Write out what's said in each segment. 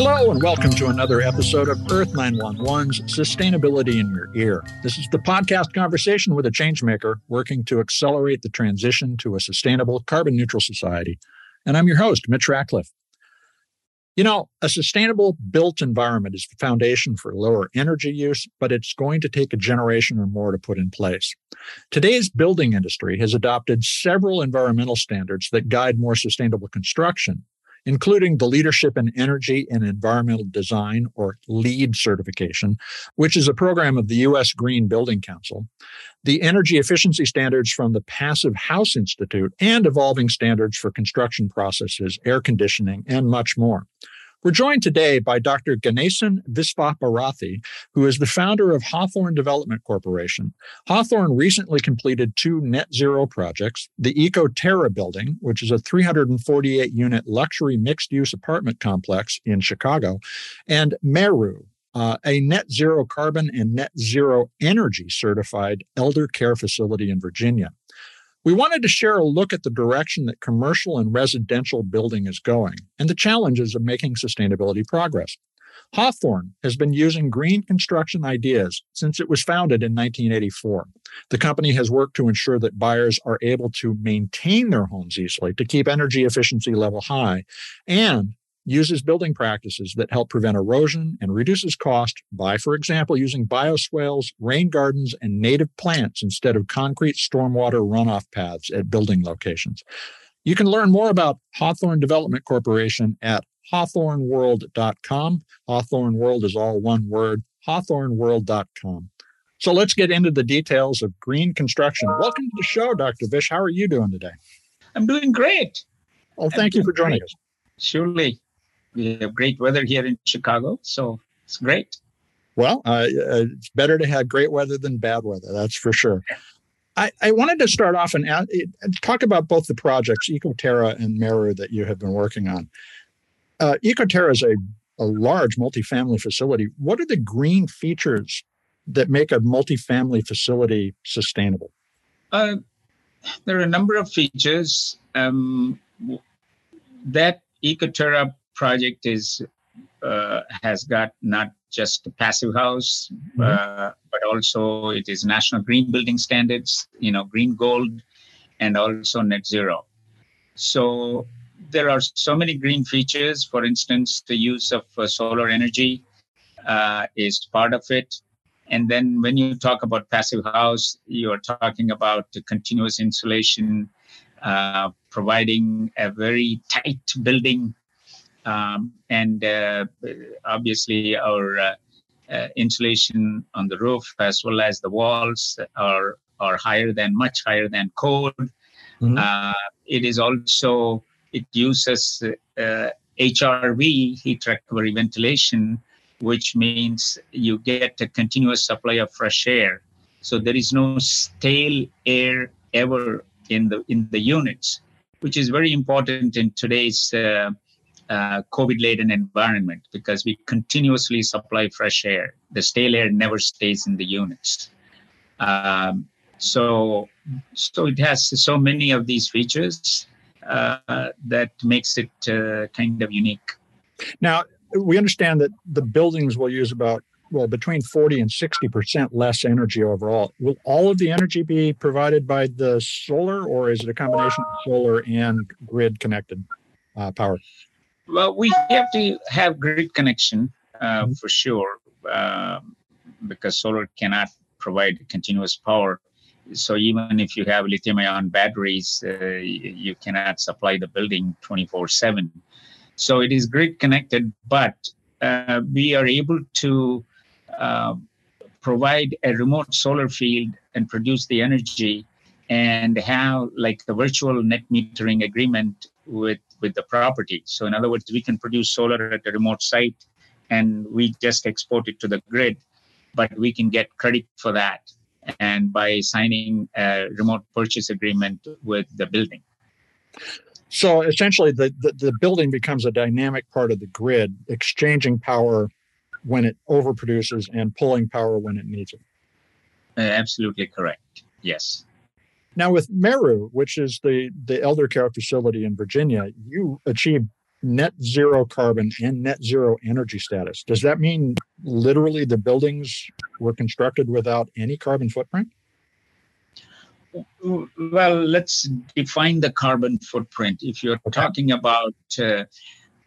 Hello, and welcome to another episode of Earth 911's Sustainability in Your Ear. This is the podcast conversation with a changemaker working to accelerate the transition to a sustainable, carbon neutral society. And I'm your host, Mitch Ratcliffe. You know, a sustainable built environment is the foundation for lower energy use, but it's going to take a generation or more to put in place. Today's building industry has adopted several environmental standards that guide more sustainable construction, including the Leadership in Energy and Environmental Design, or LEED certification, which is a program of the U.S. Green Building Council, the energy efficiency standards from the Passive House Institute, and evolving standards for construction processes, air conditioning, and much more. We're joined today by Dr. Ganesan Visvabharathy, who is the founder of Hawthorne Development Corporation. Hawthorne recently completed two net zero projects the EcoTerra building, which is a 348 unit luxury mixed use apartment complex in Chicago, and Meru, uh, a net zero carbon and net zero energy certified elder care facility in Virginia. We wanted to share a look at the direction that commercial and residential building is going and the challenges of making sustainability progress. Hawthorne has been using green construction ideas since it was founded in 1984. The company has worked to ensure that buyers are able to maintain their homes easily to keep energy efficiency level high and uses building practices that help prevent erosion and reduces cost by, for example, using bioswales, rain gardens, and native plants instead of concrete stormwater runoff paths at building locations. You can learn more about Hawthorne Development Corporation at hawthorneworld.com. Hawthorne World is all one word, hawthorneworld.com. So let's get into the details of green construction. Welcome to the show, Dr. Vish. How are you doing today? I'm doing great. Well, thank you for joining great. us. Surely we have great weather here in Chicago, so it's great. Well, uh, it's better to have great weather than bad weather, that's for sure. I, I wanted to start off and add, talk about both the projects, EcoTerra and Meru, that you have been working on. Uh, EcoTerra is a, a large multifamily facility. What are the green features that make a multifamily facility sustainable? Uh, there are a number of features um, that EcoTerra project is uh, has got not just a passive house, mm-hmm. uh, but also it is national green building standards, you know, green gold, and also net zero. So there are so many green features. For instance, the use of uh, solar energy uh, is part of it. And then when you talk about passive house, you are talking about continuous insulation, uh, providing a very tight building um, and uh, obviously, our uh, uh, insulation on the roof as well as the walls are are higher than much higher than code. Mm-hmm. Uh, it is also it uses HRV heat recovery ventilation, which means you get a continuous supply of fresh air. So there is no stale air ever in the in the units, which is very important in today's uh, uh, COVID laden environment because we continuously supply fresh air. The stale air never stays in the units. Um, so, so it has so many of these features uh, that makes it uh, kind of unique. Now, we understand that the buildings will use about well between 40 and 60 percent less energy overall. Will all of the energy be provided by the solar, or is it a combination of solar and grid connected uh, power? Well, we have to have grid connection uh, mm-hmm. for sure, uh, because solar cannot provide continuous power. So even if you have lithium-ion batteries, uh, you cannot supply the building 24/7. So it is grid connected, but uh, we are able to uh, provide a remote solar field and produce the energy and have like a virtual net metering agreement with with the property so in other words we can produce solar at a remote site and we just export it to the grid but we can get credit for that and by signing a remote purchase agreement with the building so essentially, the, the, the, building becomes a dynamic part of the grid, exchanging power when it overproduces and pulling power when it needs it. Uh, absolutely correct. Yes. Now, with Meru, which is the, the elder care facility in Virginia, you achieve net zero carbon and net zero energy status. Does that mean literally the buildings were constructed without any carbon footprint? well, let's define the carbon footprint. If you're okay. talking about uh,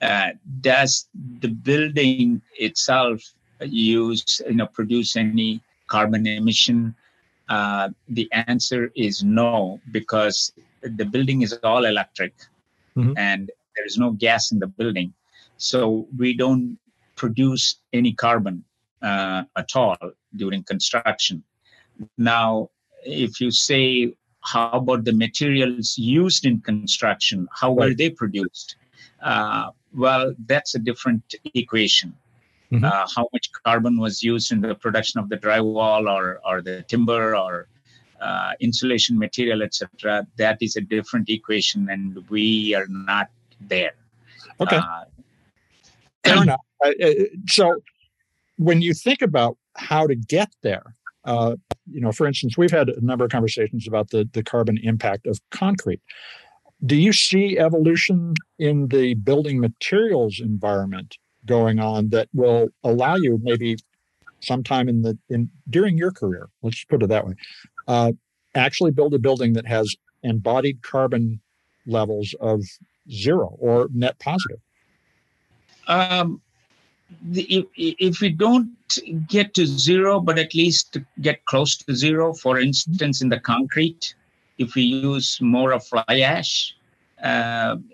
uh, does the building itself use, you know, produce any carbon emission? Uh, the answer is no, because the building is all electric mm-hmm. and there is no gas in the building. So we don't produce any carbon uh, at all during construction. Now, if you say how about the materials used in construction how were they produced uh, well that's a different equation mm-hmm. uh, how much carbon was used in the production of the drywall or, or the timber or uh, insulation material etc that is a different equation and we are not there okay uh, fair enough so when you think about how to get there uh, you know, for instance, we've had a number of conversations about the, the carbon impact of concrete. Do you see evolution in the building materials environment going on that will allow you maybe sometime in the in during your career, let's put it that way, uh, actually build a building that has embodied carbon levels of zero or net positive? Um, if, if we don't get to zero, but at least get close to zero, for instance, in the concrete, if we use more of fly ash,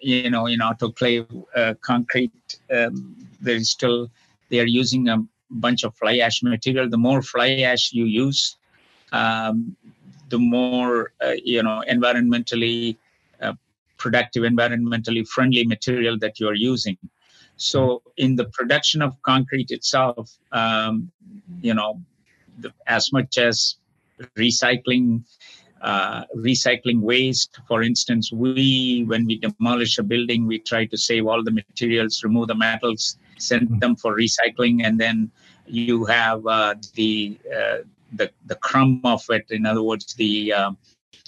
you know, in autoclave uh, concrete, um, there is still, they are using a bunch of fly ash material. The more fly ash you use, um, the more, uh, you know, environmentally uh, productive, environmentally friendly material that you are using. So in the production of concrete itself, um, you know, the, as much as recycling, uh, recycling waste. For instance, we when we demolish a building, we try to save all the materials, remove the metals, send mm-hmm. them for recycling, and then you have uh, the uh, the the crumb of it. In other words, the um,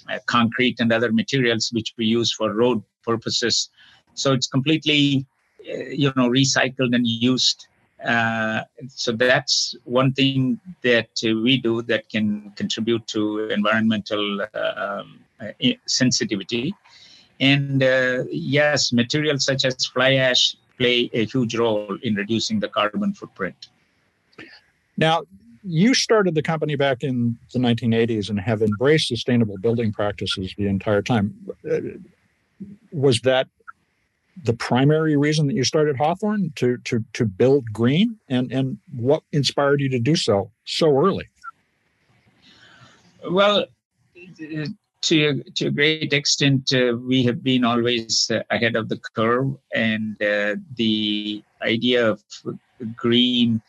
uh, concrete and other materials which we use for road purposes. So it's completely you know recycled and used uh, so that's one thing that uh, we do that can contribute to environmental uh, um, sensitivity. And uh, yes materials such as fly ash play a huge role in reducing the carbon footprint. Now you started the company back in the 1980s and have embraced sustainable building practices the entire time. Uh, was that the primary reason that you started Hawthorne to to to build green, and and what inspired you to do so so early? Well, to to a great extent, uh, we have been always uh, ahead of the curve, and uh, the idea of green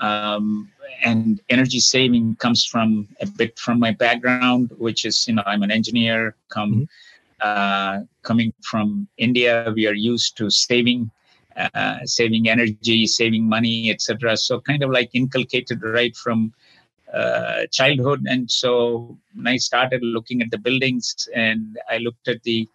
um, and energy saving comes from a bit from my background, which is you know I'm an engineer, come. Mm-hmm uh, coming from India, we are used to saving, uh, saving energy, saving money, etc. So kind of like inculcated right from uh, childhood. And so when I started looking at the buildings, and I looked at the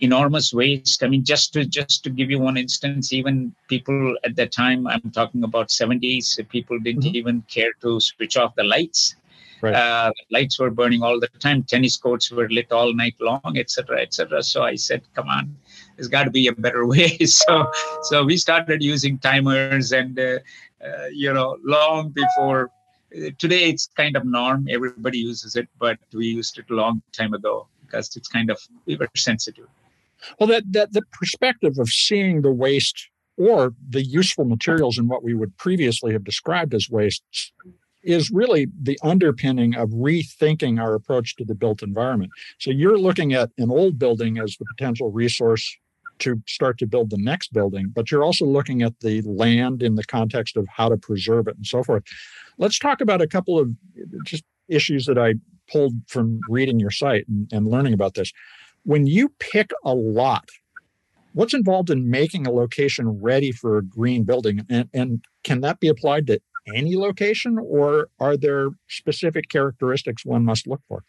enormous waste. I mean, just to just to give you one instance, even people at that time, I'm talking about 70s, people didn't mm-hmm. even care to switch off the lights. Right. Uh, lights were burning all the time. Tennis courts were lit all night long, etc., etc. So I said, "Come on, there's got to be a better way." so, so we started using timers, and uh, uh, you know, long before uh, today, it's kind of norm. Everybody uses it, but we used it a long time ago because it's kind of we were sensitive. Well, that that the perspective of seeing the waste or the useful materials in what we would previously have described as waste is really the underpinning of rethinking our approach to the built environment. So you're looking at an old building as the potential resource to start to build the next building, but you're also looking at the land in the context of how to preserve it and so forth. Let's talk about a couple of just issues that I pulled from reading your site and, and learning about this. When you pick a lot, what's involved in making a location ready for a green building? And, and can that be applied to any location, or are there specific characteristics one must look for?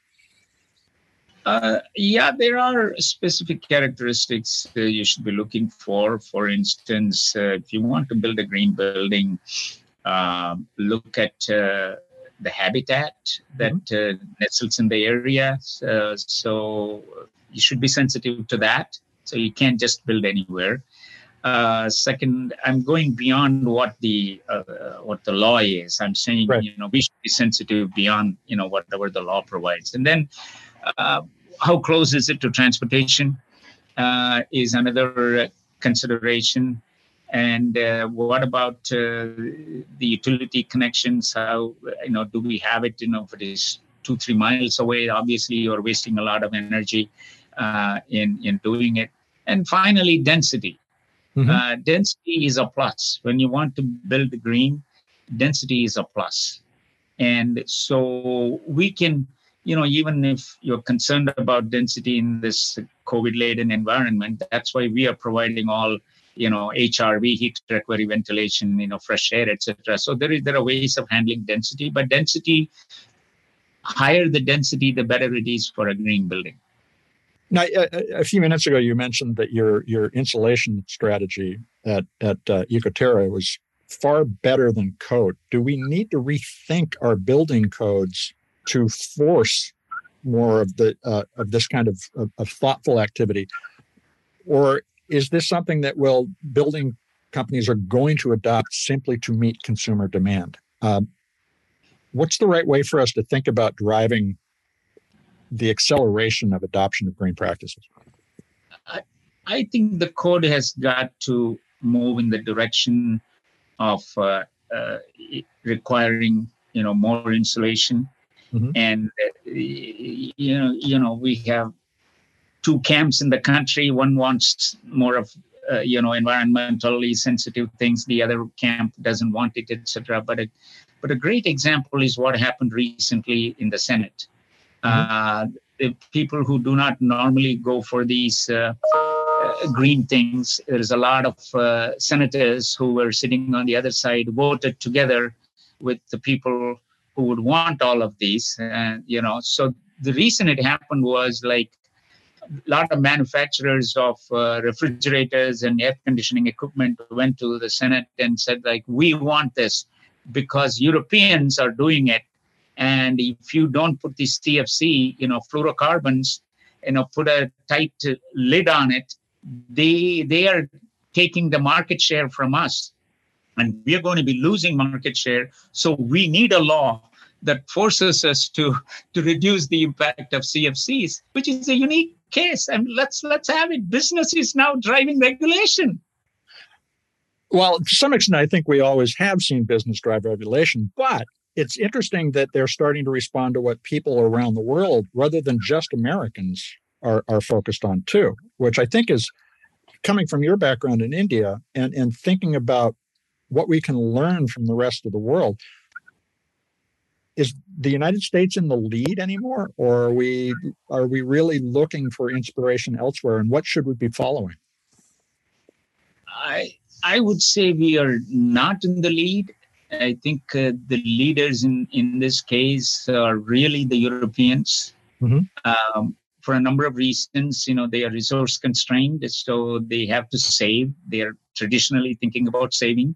Uh, yeah, there are specific characteristics uh, you should be looking for. For instance, uh, if you want to build a green building, um, look at uh, the habitat that mm-hmm. Uh, nestles in the area. Uh, so you should be sensitive to that. So you can't just build anywhere. Uh, second, I'm going beyond what the uh, what the law is. I'm saying right. you know we should be sensitive beyond you know whatever the law provides. And then, uh, how close is it to transportation? Uh, is another consideration. And uh, what about uh, the utility connections? How you know do we have it? You know, if it is two three miles away, obviously you're wasting a lot of energy in in doing it. And finally, density Mm-hmm. Uh, density is a plus. When you want to build green, density is a plus. And so we can, you know, even if you're concerned about density in this COVID laden environment, that's why we are providing all, you know, HRV, heat recovery ventilation, you know, fresh air, etc. So there is there are ways of handling density, but density, higher the density, the better it is for a green building. Now, a, a, few minutes ago, you mentioned that your your insulation strategy at at uh, Ecoterra was far better than code. Do we need to rethink our building codes to force more of the uh, of this kind of, of, of, thoughtful activity, or is this something that will building companies are going to adopt simply to meet consumer demand? Um, what's the right way for us to think about driving the acceleration of adoption of green practices? I, I think the code has got to move in the direction of uh, uh, requiring you know more insulation. Mm-hmm. and uh, you know you know we have two camps in the country. One wants more of uh, you know environmentally sensitive things. The other camp doesn't want it etc but a, but a great example is what happened recently in the senate uh, the people who do not normally go for these uh, uh, green things, there's a lot of uh, senators who were sitting on the other side voted together with the people who would want all of these. And, you know, so the reason it happened was like a lot of manufacturers of uh, refrigerators and air conditioning equipment went to the Senate and said, like, we want this because Europeans are doing it and if you don't put the CFC, you know, fluorocarbons, you know, put a tight lid on it, they they are taking the market share from us. And we are going to be losing market share. So we need a law that forces us to to reduce the impact of CFCs, which is a unique case. And let's let's have it. Business is now driving regulation. Well, to some extent, I think we always have seen business drive regulation, but it's interesting that they're starting to respond to what people around the world, rather than just Americans, are, are focused on too, which I think is coming from your background in India and, and thinking about what we can learn from the rest of the world. Is the United States in the lead anymore, or are we are we really looking for inspiration elsewhere? And what should we be following? I I would say we are not in the lead, I think uh, the leaders in, in this case are really the Europeans. Mm-hmm. Um, for a number of reasons. You know, they are resource constrained, so they have to save. They are traditionally thinking about saving.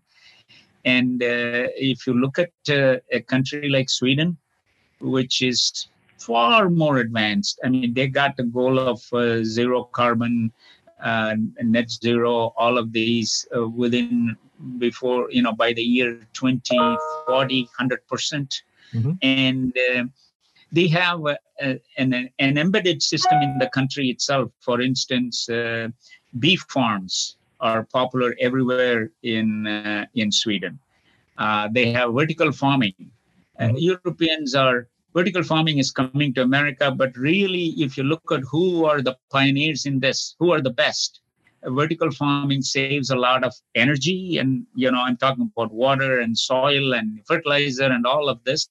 And uh, if you look at uh, a country like Sweden, which is far more advanced, I mean, they got the goal of uh, zero carbon, uh, net zero, all of these uh, within before, you know, by the year 2040, 100%. mm-hmm. And uh, they have a, a, an, an, embedded system in the country itself. For instance, beef farms are popular everywhere in uh, in Sweden. Uh, they have vertical farming. Uh, mm-hmm. Europeans are vertical farming is coming to America, but really, if you look at who are the pioneers in this, who are the best, uh, vertical farming saves a lot of energy, and you know, I'm talking about water and soil and fertilizer and all of this.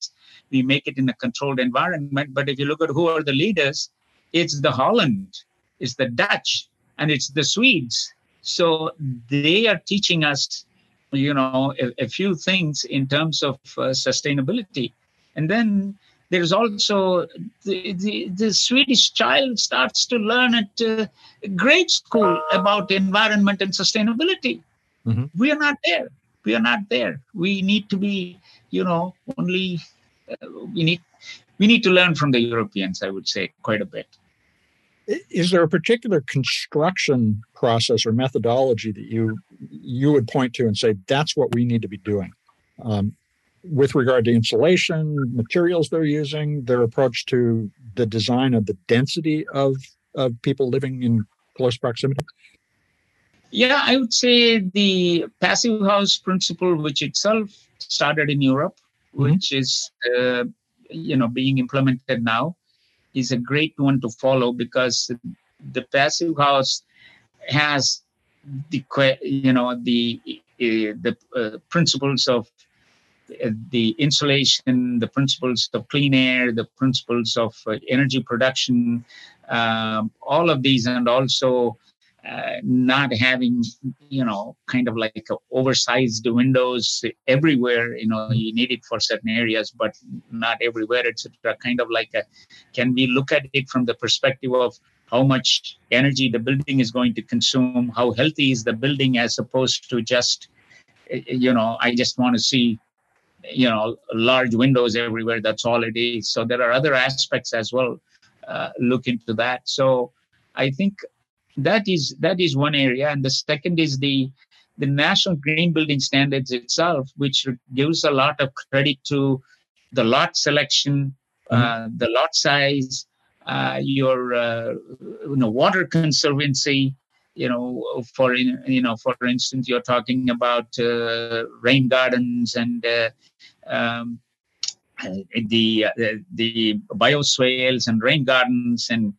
We make it in a controlled environment. But if you look at who are the leaders, it's the Holland, it's the Dutch, and it's the Swedes so they are teaching us, you know, a, a few things in terms of uh, sustainability. And then there's also the, the, the, Swedish child starts to learn at uh, grade school about environment and sustainability. Mm-hmm. We are not there. We are not there. We need to be, you know, only uh, we need we need to learn from the Europeans. I would say quite a bit is there a particular construction process or methodology that you you would point to and say that's what we need to be doing um, with regard to insulation materials they're using their approach to the design of the density of of people living in close proximity yeah i would say the passive house principle which itself started in europe mm-hmm. which is uh, you know being implemented now is a great one to follow because the passive house has the you know the uh, the uh, principles of the insulation, the principles of clean air, the principles of uh, energy production, um, all of these, and also uh, not having you know kind of like oversized windows everywhere you know you need it for certain areas but not everywhere etc kind of like a can we look at it from the perspective of how much energy the building is going to consume how healthy is the building as opposed to just you know i just want to see you know large windows everywhere that's all it is. So there are other aspects as well uh, look into that. So i think that is that is one area. And the second is the the national green building standards itself which gives a lot of credit to the lot selection mm-hmm. uh, the lot size uh, your uh, you know water conservancy you know for you know for instance you're talking about uh, rain gardens and uh, um, the uh, the bioswales and rain gardens and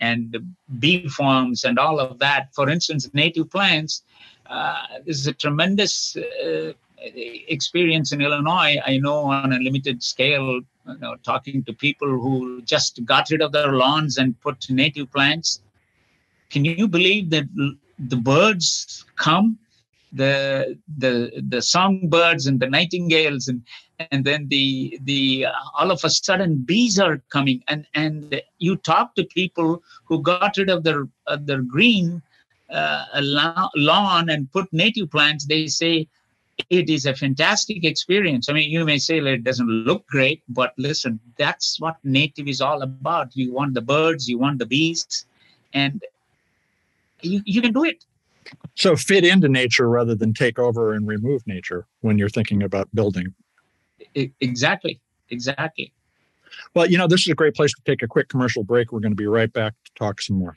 and bee farms and all of that. For instance, native plants. This is a tremendous experience in Illinois. I know on a limited scale, you know, talking to people who just got rid of their lawns and put native plants. Can you believe that the birds come the the the songbirds and the nightingales and and then the the uh, all of a sudden bees are coming and and you talk to people who got rid of their uh, their green uh, lawn and put native plants they say it is a fantastic experience. I mean you may say it doesn't look great but listen that's what native is all about. You want the birds you want the bees and you, you can do it so fit into nature rather than take over and remove nature when you're thinking about building. Exactly. Exactly. Well, you know, this is a great place to take a quick commercial break. We're going to be right back to talk some more.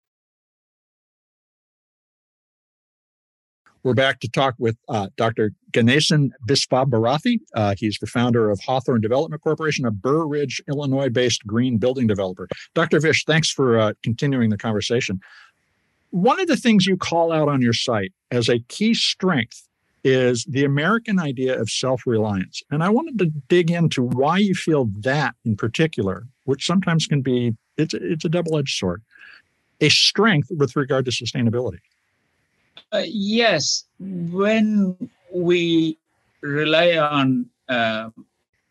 We're back to talk with uh, Dr. Ganesan Visvabharathy. Uh, he's the founder of Hawthorne Development Corporation, a Burr Ridge, Illinois based green building developer. Dr. Vish, thanks for uh, continuing the conversation. One of the things you call out on your site as a key strength is the American idea of self reliance. And I wanted to dig into why you feel that in particular, which sometimes can be, it's, it's a double edged sword, a strength with regard to sustainability. Uh, yes, when we rely on uh,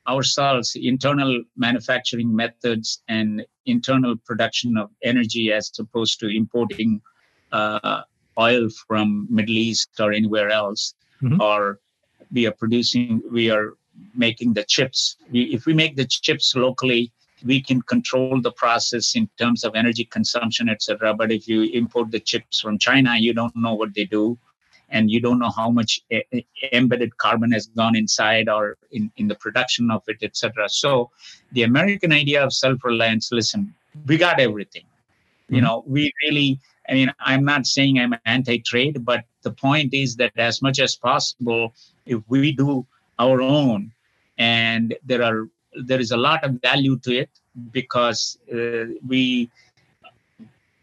ourselves, internal manufacturing methods and internal production of energy as opposed to importing uh, oil from Middle East or anywhere else, mm-hmm. or we are producing, we are making the chips. We, if we make the chips locally, we can control the process in terms of energy consumption, etc. But if you import the chips from China, you don't know what they do, and you don't know how much embedded carbon has gone inside or in, in the production of it, etc. So, the American idea of self-reliance. Listen, we got everything. Mm-hmm. You know, we really. I mean, I'm not saying I'm anti-trade, but the point is that as much as possible, if we do our own, and there are there is a lot of value to it because uh, we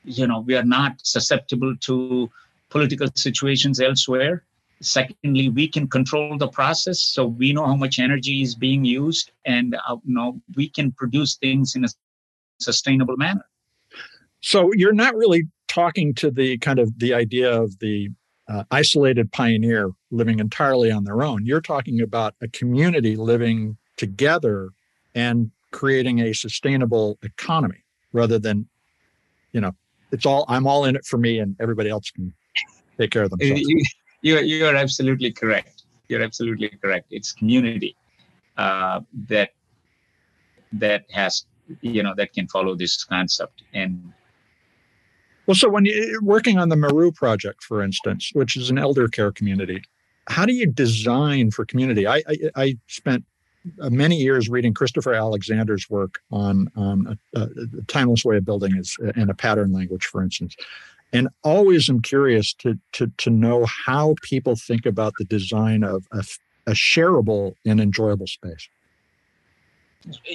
you know we are not susceptible to political situations elsewhere. Secondly we can control the process so we know how much energy is being used and uh, you know we can produce things in a sustainable manner. So you're not really talking to the kind of the idea of the uh, isolated pioneer living entirely on their own. You're talking about a community living together and creating a sustainable economy rather than, you know, it's all I'm all in it for me and everybody else can take care of themselves. You, you are absolutely correct. You're absolutely correct. It's community uh, that that has you know that can follow this concept and well so when you're working on the Meru project for instance which is an elder care community how do you design for community i i, I spent Uh, many years reading Christopher Alexander's work on, on a, a, timeless way of building is in a pattern language, for instance. And always am curious to, to, to know how people think about the design of a, a shareable and enjoyable space.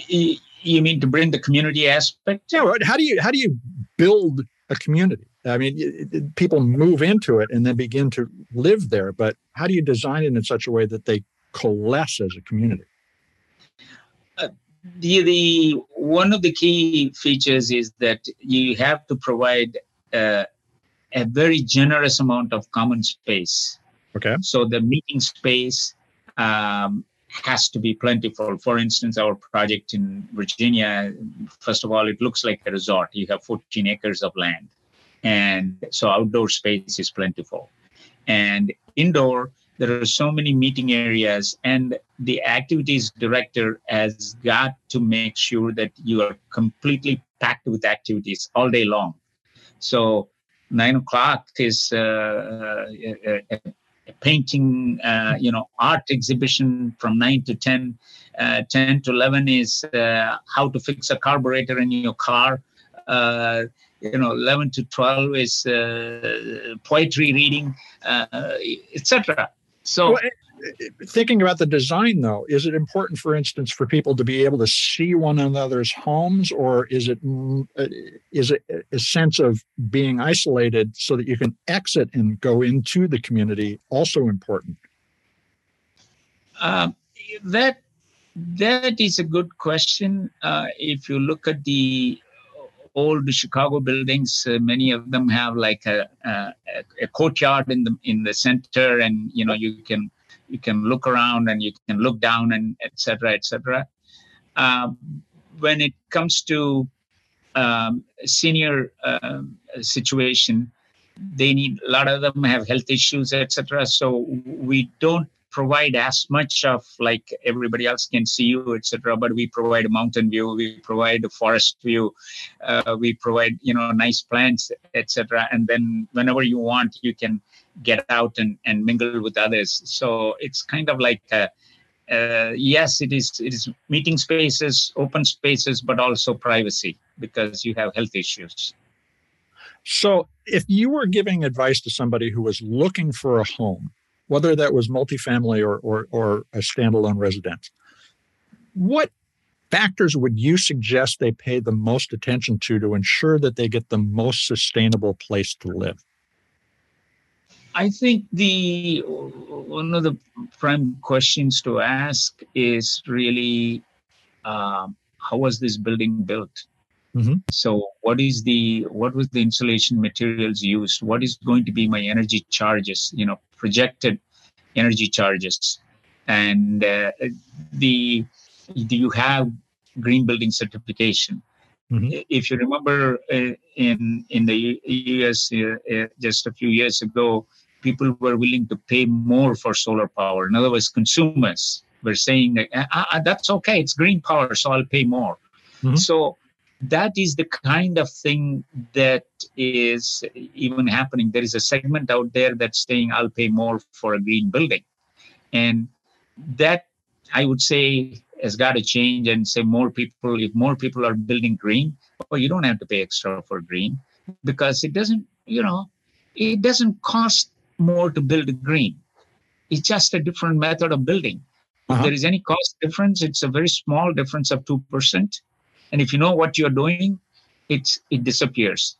You mean to bring the community aspect? Yeah. How do you how do you build a community? I mean, it, it, people move into it and then begin to live there, but how do you design it in such a way that they coalesce as a community? The, the one of the key features is that you have to provide uh, a very generous amount of common space. Okay. So the meeting space um, has to be plentiful. For instance, our project in Virginia, first of all, it looks like a resort. You have 14 acres of land, and so outdoor space is plentiful, and indoor there are so many meeting areas and the activities director has got to make sure that you are completely packed with activities all day long. So nine o'clock is uh, uh a, a, painting uh, you know art exhibition from 9 to 10 uh, 10 to 11 is uh, how to fix a carburetor in your car. Uh, you know 11 to 12 is poetry reading etc so, well, thinking about the design though is it important for instance for people to be able to see one another's homes or is it uh, is it a sense of being isolated so that you can exit and go into the community also important? Uh, that that is a good question. Uh, if you look at the old Chicago buildings. Uh, many of them have like a, a, a, courtyard in the in the center, and you know you can you can look around and you can look down and etc. etc. Um, when it comes to um, senior um, situation, they need a lot of them have health issues, etc. So we don't provide as much of like everybody else can see you etc but we provide a mountain view we provide a forest view uh, we provide you know nice plants etc and then whenever you want you can get out and, and mingle with others. So it's kind of like a, uh, yes it is it is meeting spaces open spaces but also privacy because you have health issues. So if you were giving advice to somebody who was looking for a home whether that was multifamily or, or, or a standalone residence. What factors would you suggest they pay the most attention to to ensure that they get the most sustainable place to live? I think the one of the prime questions to ask is really um, how was this building built? Mm-hmm. So what is the what was the insulation materials used? What is going to be my energy charges? You know, projected energy charges, and uh, the do you have green building certification? Mm-hmm. If you remember, uh, in in the U.S. Uh, uh, just a few years ago, people were willing to pay more for solar power. In other words, consumers were saying that ah, ah, that's okay, it's green power, so I'll pay more. Mm-hmm. So that is the kind of thing that is even happening. There is a segment out there that's saying, I'll pay more for a green building. And that, I would say, has got to change and say more people, if more people are building green, well, you don't have to pay extra for green because it doesn't, you know, it doesn't cost more to build green. It's just a different method of building. Uh-huh. If there is any cost difference, it's a very small difference of 2% and if you know what you're doing it's it disappears.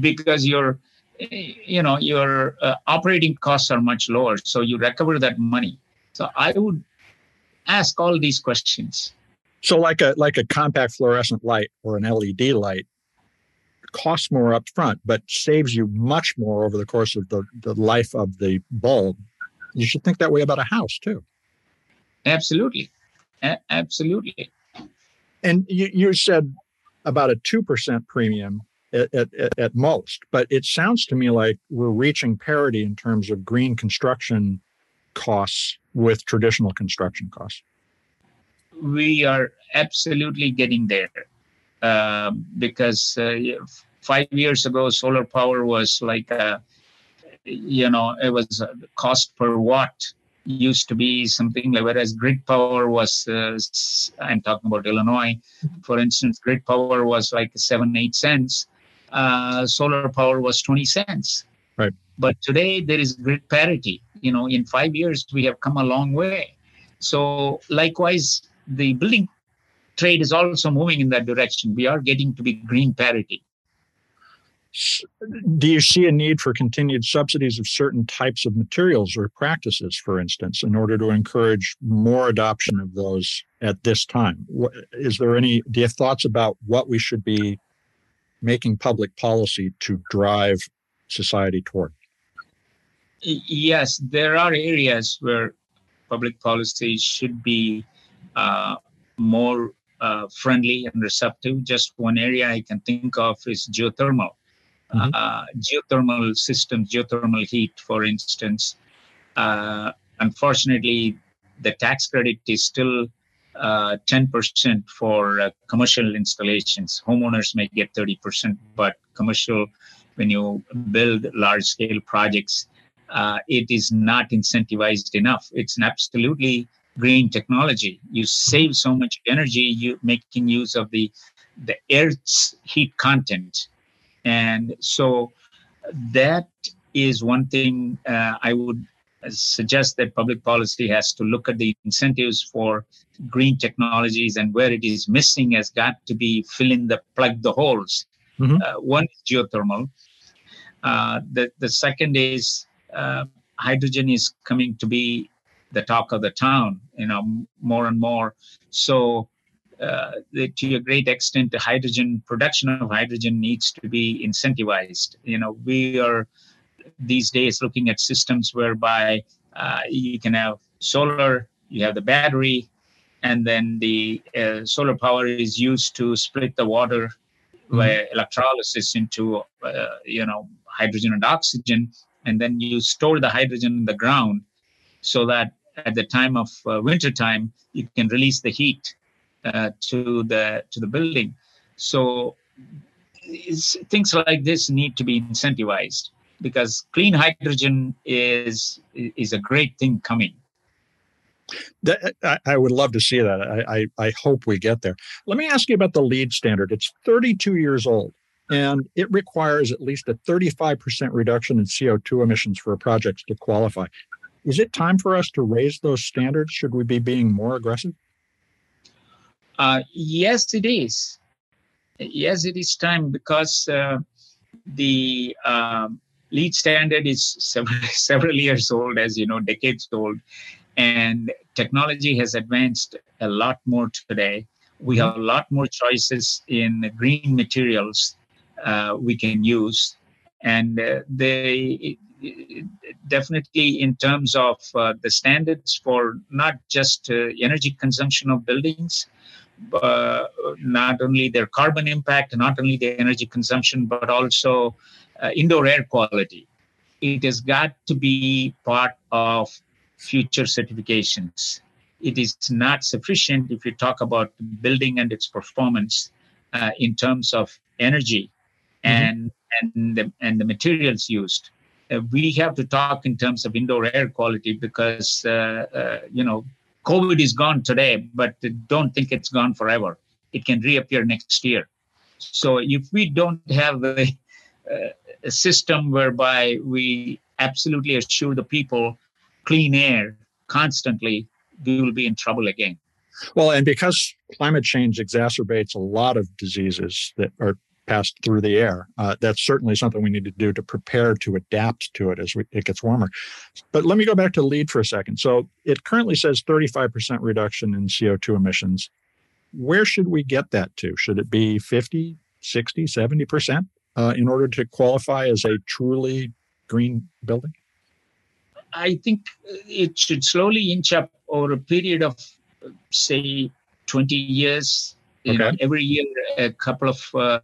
Because your you know your uh, operating costs are much lower so you recover that money. So i would ask all these questions. So like a like a compact fluorescent light or an led light costs more up front but saves you much more over the course of the, the life of the bulb. You should think that way about a house too. Absolutely. A- absolutely and you, you said about a 2% premium at, at, at, most, but it sounds to me like we're reaching parity in terms of green construction costs with traditional construction costs. We are absolutely getting there uh, because uh, five years ago, solar power was like, a, you know, it was cost per watt used to be something like whereas grid power was uh, i'm talking about illinois. For instance grid power was like seven eight cents. Uh, solar power was 20 cents. Right. But today there is grid parity. You know in five years we have come a long way. So likewise the building trade is also moving in that direction. We are getting to be green parity do you see a need for continued subsidies of certain types of materials or practices, for instance, in order to encourage more adoption of those at this time? Is there any, do you have thoughts about what we should be making public policy to drive society toward? Yes, there are areas where public policy should be uh, more uh, friendly and receptive. Just one area I can think of is geothermal mm-hmm. uh, geothermal systems, geothermal heat, for instance. Uh, unfortunately, the tax credit is still uh, 10% for uh, commercial installations. Homeowners may get 30%, but commercial, when you build large scale projects, uh, it is not incentivized enough. It's an absolutely green technology. You save so much energy you making use of the the earth's heat content and so that is one thing uh, I would suggest that public policy has to look at the incentives for green technologies and where it is missing has got to be fill in the plug the holes. Mm-hmm. Uh, one is geothermal. Uh, the the second is uh, hydrogen is coming to be the talk of the town. You know more and more. So uh, the, to a great extent, the hydrogen production of hydrogen needs to be incentivized. You know we are these days looking at systems whereby uh, you can have solar, you have the battery, and then the uh, solar power is used to split the water mm-hmm. by electrolysis into uh, you know hydrogen and oxygen, and then you store the hydrogen in the ground so that at the time of uh, winter time you can release the heat Uh, to the to the building. So things like this need to be incentivized because clean hydrogen is is a great thing coming. That, I, I, would love to see that. I, I, I hope we get there. Let me ask you about the LEED standard. It's 32 years old and it requires at least a 35% reduction in CO2 emissions for a project to qualify. Is it time for us to raise those standards? Should we be being more aggressive? Uh, yes, it is. Yes, it is time because uh, the um, LEED standard is several, several years old, as you know, decades old, and technology has advanced a lot more today. We have a lot more choices in green materials uh, we can use, and uh, they definitely in terms of uh, the standards for not just uh, energy consumption of buildings, uh, not only their carbon impact, not only the energy consumption, but also uh, indoor air quality. It has got to be part of future certifications. It is not sufficient if you talk about the building and its performance uh, in terms of energy mm-hmm. and and the, and the materials used. Uh, we have to talk in terms of indoor air quality because uh, uh, you know COVID is gone today, but don't think it's gone forever. It can reappear next year. So if we don't have the a system whereby we absolutely assure the people clean air constantly, we will be in trouble again. Well, and because climate change exacerbates a lot of diseases that are passed through the air, uh, that's certainly something we need to do to prepare to adapt to it as we, it gets warmer. But let me go back to LEED for a second. So it currently says 35% reduction in CO2 emissions. Where should we get that to? Should it be 50, 60, 70%? uh, in order to qualify as a truly green building? I think it should slowly inch up over a period of, say, 20 years. Okay. Know, every year, a couple of uh,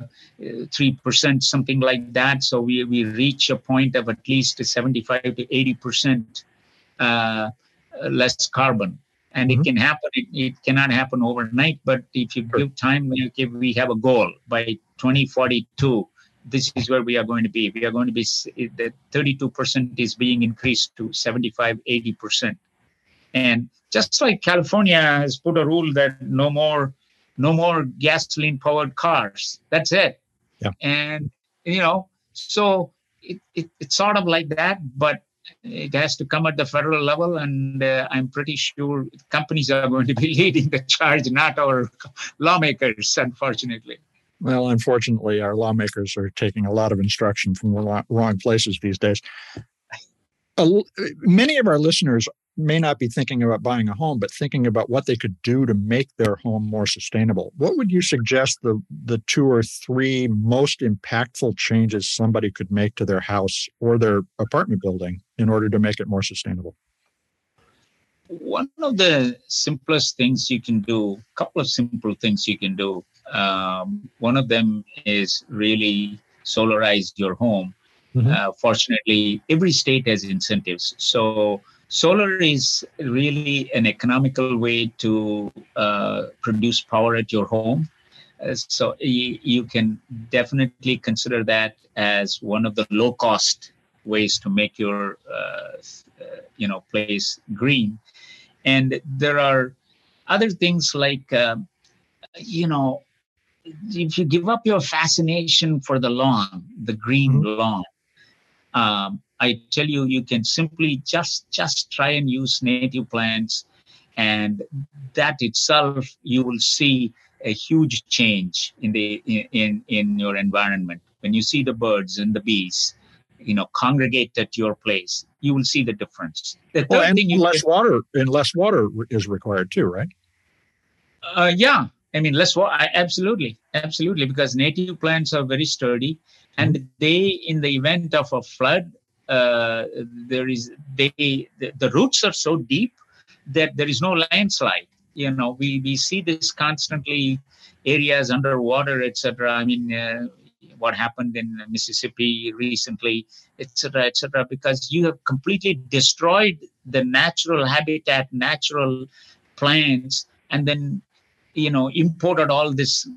three percent, something like that. So we we reach a point of at least 75 to 80 percent uh, less carbon and mm-hmm. it can happen it, it, cannot happen overnight but if you give time okay, we have a goal by 2042 this is where we are going to be. We are going to be the 32% is being increased to 75, 80%. And just like California has put a rule that no more, no more gasoline powered cars. That's it. Yeah. And you know, so it, it, it's sort of like that, but it has to come at the federal level, and uh, I'm pretty sure companies are going to be leading the charge, not our lawmakers, unfortunately. Well, unfortunately, our lawmakers are taking a lot of instruction from the wrong places these days. Many of our listeners may not be thinking about buying a home, but thinking about what they could do to make their home more sustainable. What would you suggest the, the two or three most impactful changes somebody could make to their house or their apartment building in order to make it more sustainable? One of the simplest things you can do, a couple of simple things you can do, um, one of them is really solarize your home. Mm-hmm. Uh, fortunately, every state has incentives. So, solar is really an economical way to uh, produce power at your home. Uh, so, y- you can definitely consider that as one of the low cost ways to make your uh, uh, you know place green. And there are other things like um, you know if you give up your fascination for the lawn, the green mm-hmm. lawn, um, I tell you, you can simply just just try and use native plants, and that itself you will see a huge change in the in in your environment. When you see the birds and the bees you know congregate at your place you will see the difference. The well, and less can, water and less water is required too right? Uh, yeah. I mean less water absolutely. Absolutely because native plants are very sturdy and mm-hmm. they in the event of a flood uh, there is they the, the roots are so deep that there is no landslide you know we we see this constantly areas underwater etc i mean uh, what happened in Mississippi recently, etc., etc., because you have completely destroyed the natural habitat, natural plants, and then you know imported all this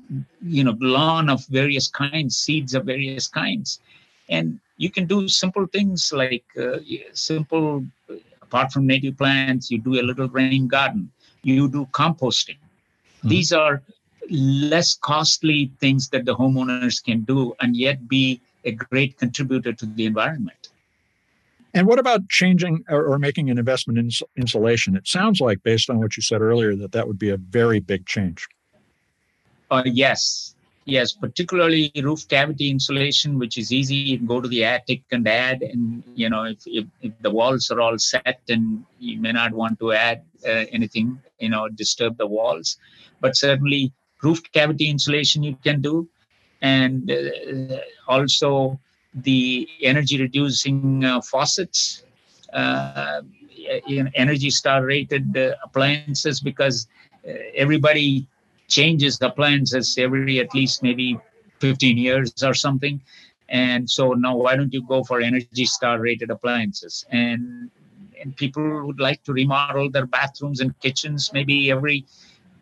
you know lawn of various kinds, seeds of various kinds, and you can do simple things like uh, simple. Apart from native plants, you do a little rain garden. You do composting. Mm-hmm. These are less costly things that the homeowners can do and yet be a great contributor to the environment. And what about changing or, or making an investment in insulation? It sounds like, based on what you said earlier, that that would be a very big change. Uh, yes, yes, particularly roof cavity insulation, which is easy. You can go to the attic and add, and you know, if, if, if the walls are all set, and you may not want to add uh, anything, you know, disturb the walls. But certainly, roof cavity insulation you can do, and uh, also the energy reducing uh, faucets, uh, energy star rated uh, appliances, because uh, everybody changes the appliances every at least maybe 15 years or something. And so now why don't you go for energy star rated appliances? And and people would like to remodel their bathrooms and kitchens maybe every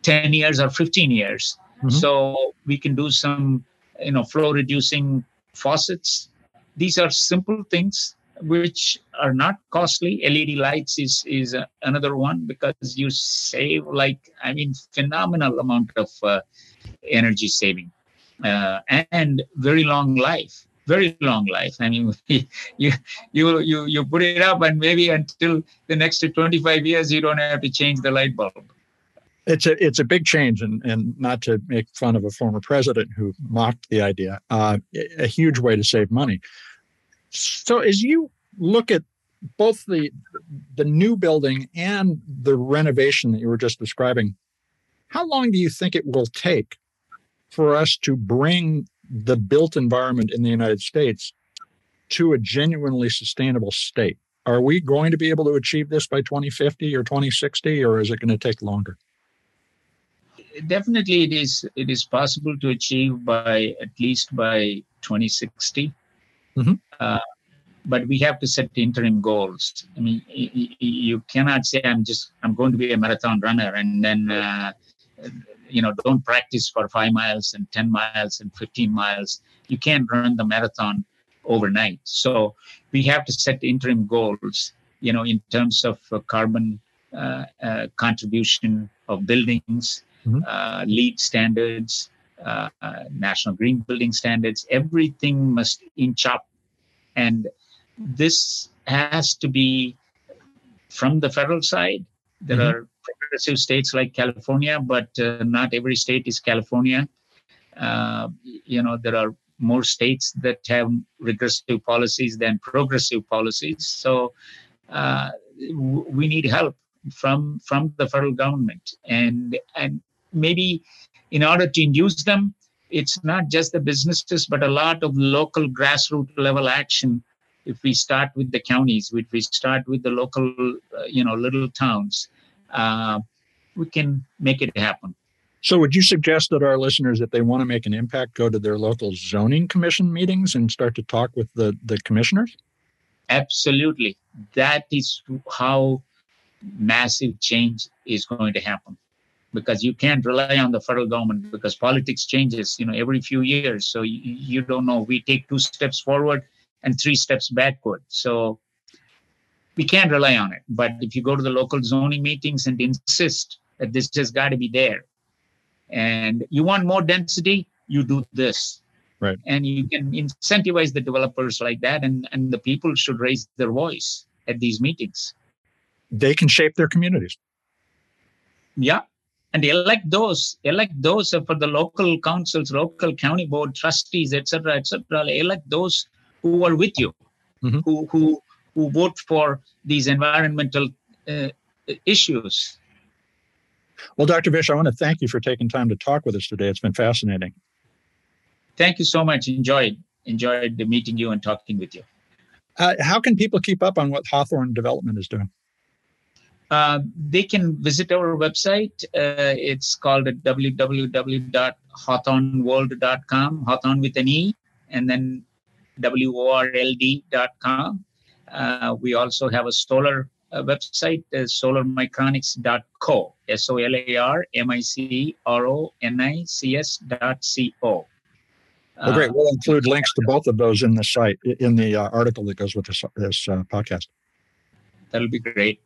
10 years or 15 years. Mm-hmm. So we can do some, you know, flow reducing faucets. These are simple things which are not costly. LED lights is is uh, another one because you save like I mean phenomenal amount of uh, energy saving uh, and very long life. Very long life. I mean, you you you you put it up and maybe until the next 25 years you don't have to change the light bulb it's a it's a big change, and and not to make fun of a former president who mocked the idea, uh, a huge way to save money. So as you look at both the the new building and the renovation that you were just describing, how long do you think it will take for us to bring the built environment in the United States to a genuinely sustainable state? Are we going to be able to achieve this by 2050 or 2060, or is it going to take longer? Definitely it is it is possible to achieve by at least by 2060 mm-hmm. uh, but we have to set interim goals. I mean you cannot say i'm just i'm going to be a marathon runner and then uh, you know don't practice for five miles and 10 miles and 15 miles. You can't run the marathon overnight. So we have to set interim goals you know in terms of uh, carbon uh, uh, contribution of buildings mm-hmm. uh, LEED standards, uh, uh, national green building standards. Everything must inch up, and this has to be from the federal side. There mm-hmm. are progressive states like California, but uh, not every state is California. Uh, you know, there are more states that have regressive policies than progressive policies. So uh, w- we need help from from the federal government, and and maybe in order to induce them, it's not just the businesses, but a lot of local grassroots level action. If we start with the counties, if we start with the local, uh, you know, little towns, uh, we can make it happen. So, would you suggest that our listeners, if they want to make an impact, go to their local zoning commission meetings and start to talk with the, the commissioners? Absolutely. That is how massive change is going to happen because you can't rely on the federal government because politics changes you know every few years so you, you don't know we take two steps forward and three steps backward so we can't rely on it but if you go to the local zoning meetings and insist that this has got to be there and you want more density you do this Right. And you can incentivize the developers like that, and, and the people should raise their voice at these meetings. They can shape their communities. Yeah. And elect those, elect those for the local councils, local county board trustees, etc., etc. Elect those who are with you, Mhm. who who who vote for these environmental uh, issues. Well, Dr. Vish, I want to thank you for taking time to talk with us today. It's been fascinating. Thank you so much. Enjoyed enjoyed the meeting you and talking with you. Uh, how can people keep up on what Hawthorne Development is doing? Uh, they can visit our website. Uh, it's called at www.hawthorneworld.com, Hawthorne with an E, and then W-O-R-L-D.com. Uh, we also have a solar uh, website, uh, solarmicronics.co, S-O-L-A-R-M-I-C-R-O-N-I-C-S dot C-O. Well, great. Uh, We'll include links to both of those in the site, in the uh, article that goes with this, this uh, podcast. that'll be great.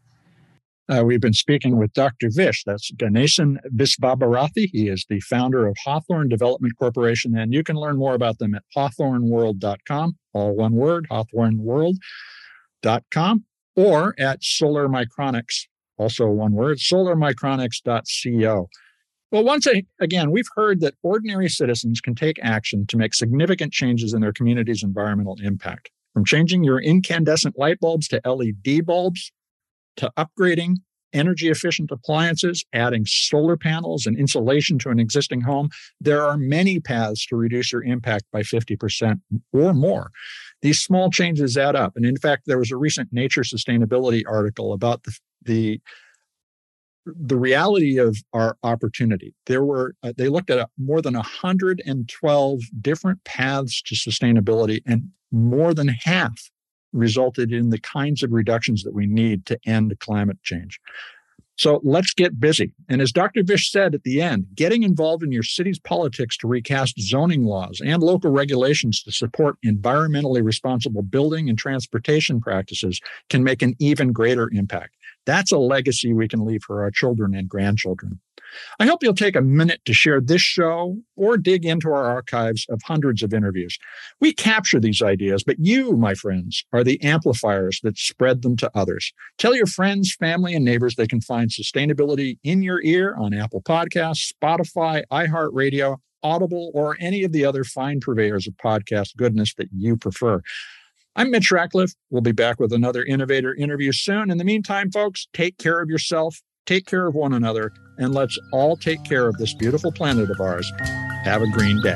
Uh, we've been speaking with Dr. Vish. That's Ganesan Visvabharathi. He is the founder of Hawthorne Development Corporation, and you can learn more about them at hawthorneworld.com, all one word, hawthorneworld.com, or at Solar Micronics, also one word, solarmicronics.co. Well, once again, we've heard that ordinary citizens can take action to make significant changes in their community's environmental impact. From changing your incandescent light bulbs to LED bulbs, to upgrading energy efficient appliances, adding solar panels and insulation to an existing home, there are many paths to reduce your impact by 50% or more. These small changes add up. And in fact, there was a recent Nature Sustainability article about the, the the reality of our opportunity there were uh, they looked at more than 112 different paths to sustainability and more than half resulted in the kinds of reductions that we need to end climate change. So let's get busy. And as Dr. Vish said at the end, getting involved in your city's politics to recast zoning laws and local regulations to support environmentally responsible building and transportation practices can make an even greater impact. That's a legacy we can leave for our children and grandchildren. I hope you'll take a minute to share this show or dig into our archives of hundreds of interviews. We capture these ideas, but you, my friends, are the amplifiers that spread them to others. Tell your friends, family, and neighbors they can find sustainability in your ear on Apple Podcasts, Spotify, iHeartRadio, Audible, or any of the other fine purveyors of podcast goodness that you prefer. I'm Mitch Ratcliffe. We'll be back with another innovator interview soon. In the meantime, folks, take care of yourself, take care of one another, and let's all take care of this beautiful planet of ours. Have a green day.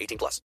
18 plus.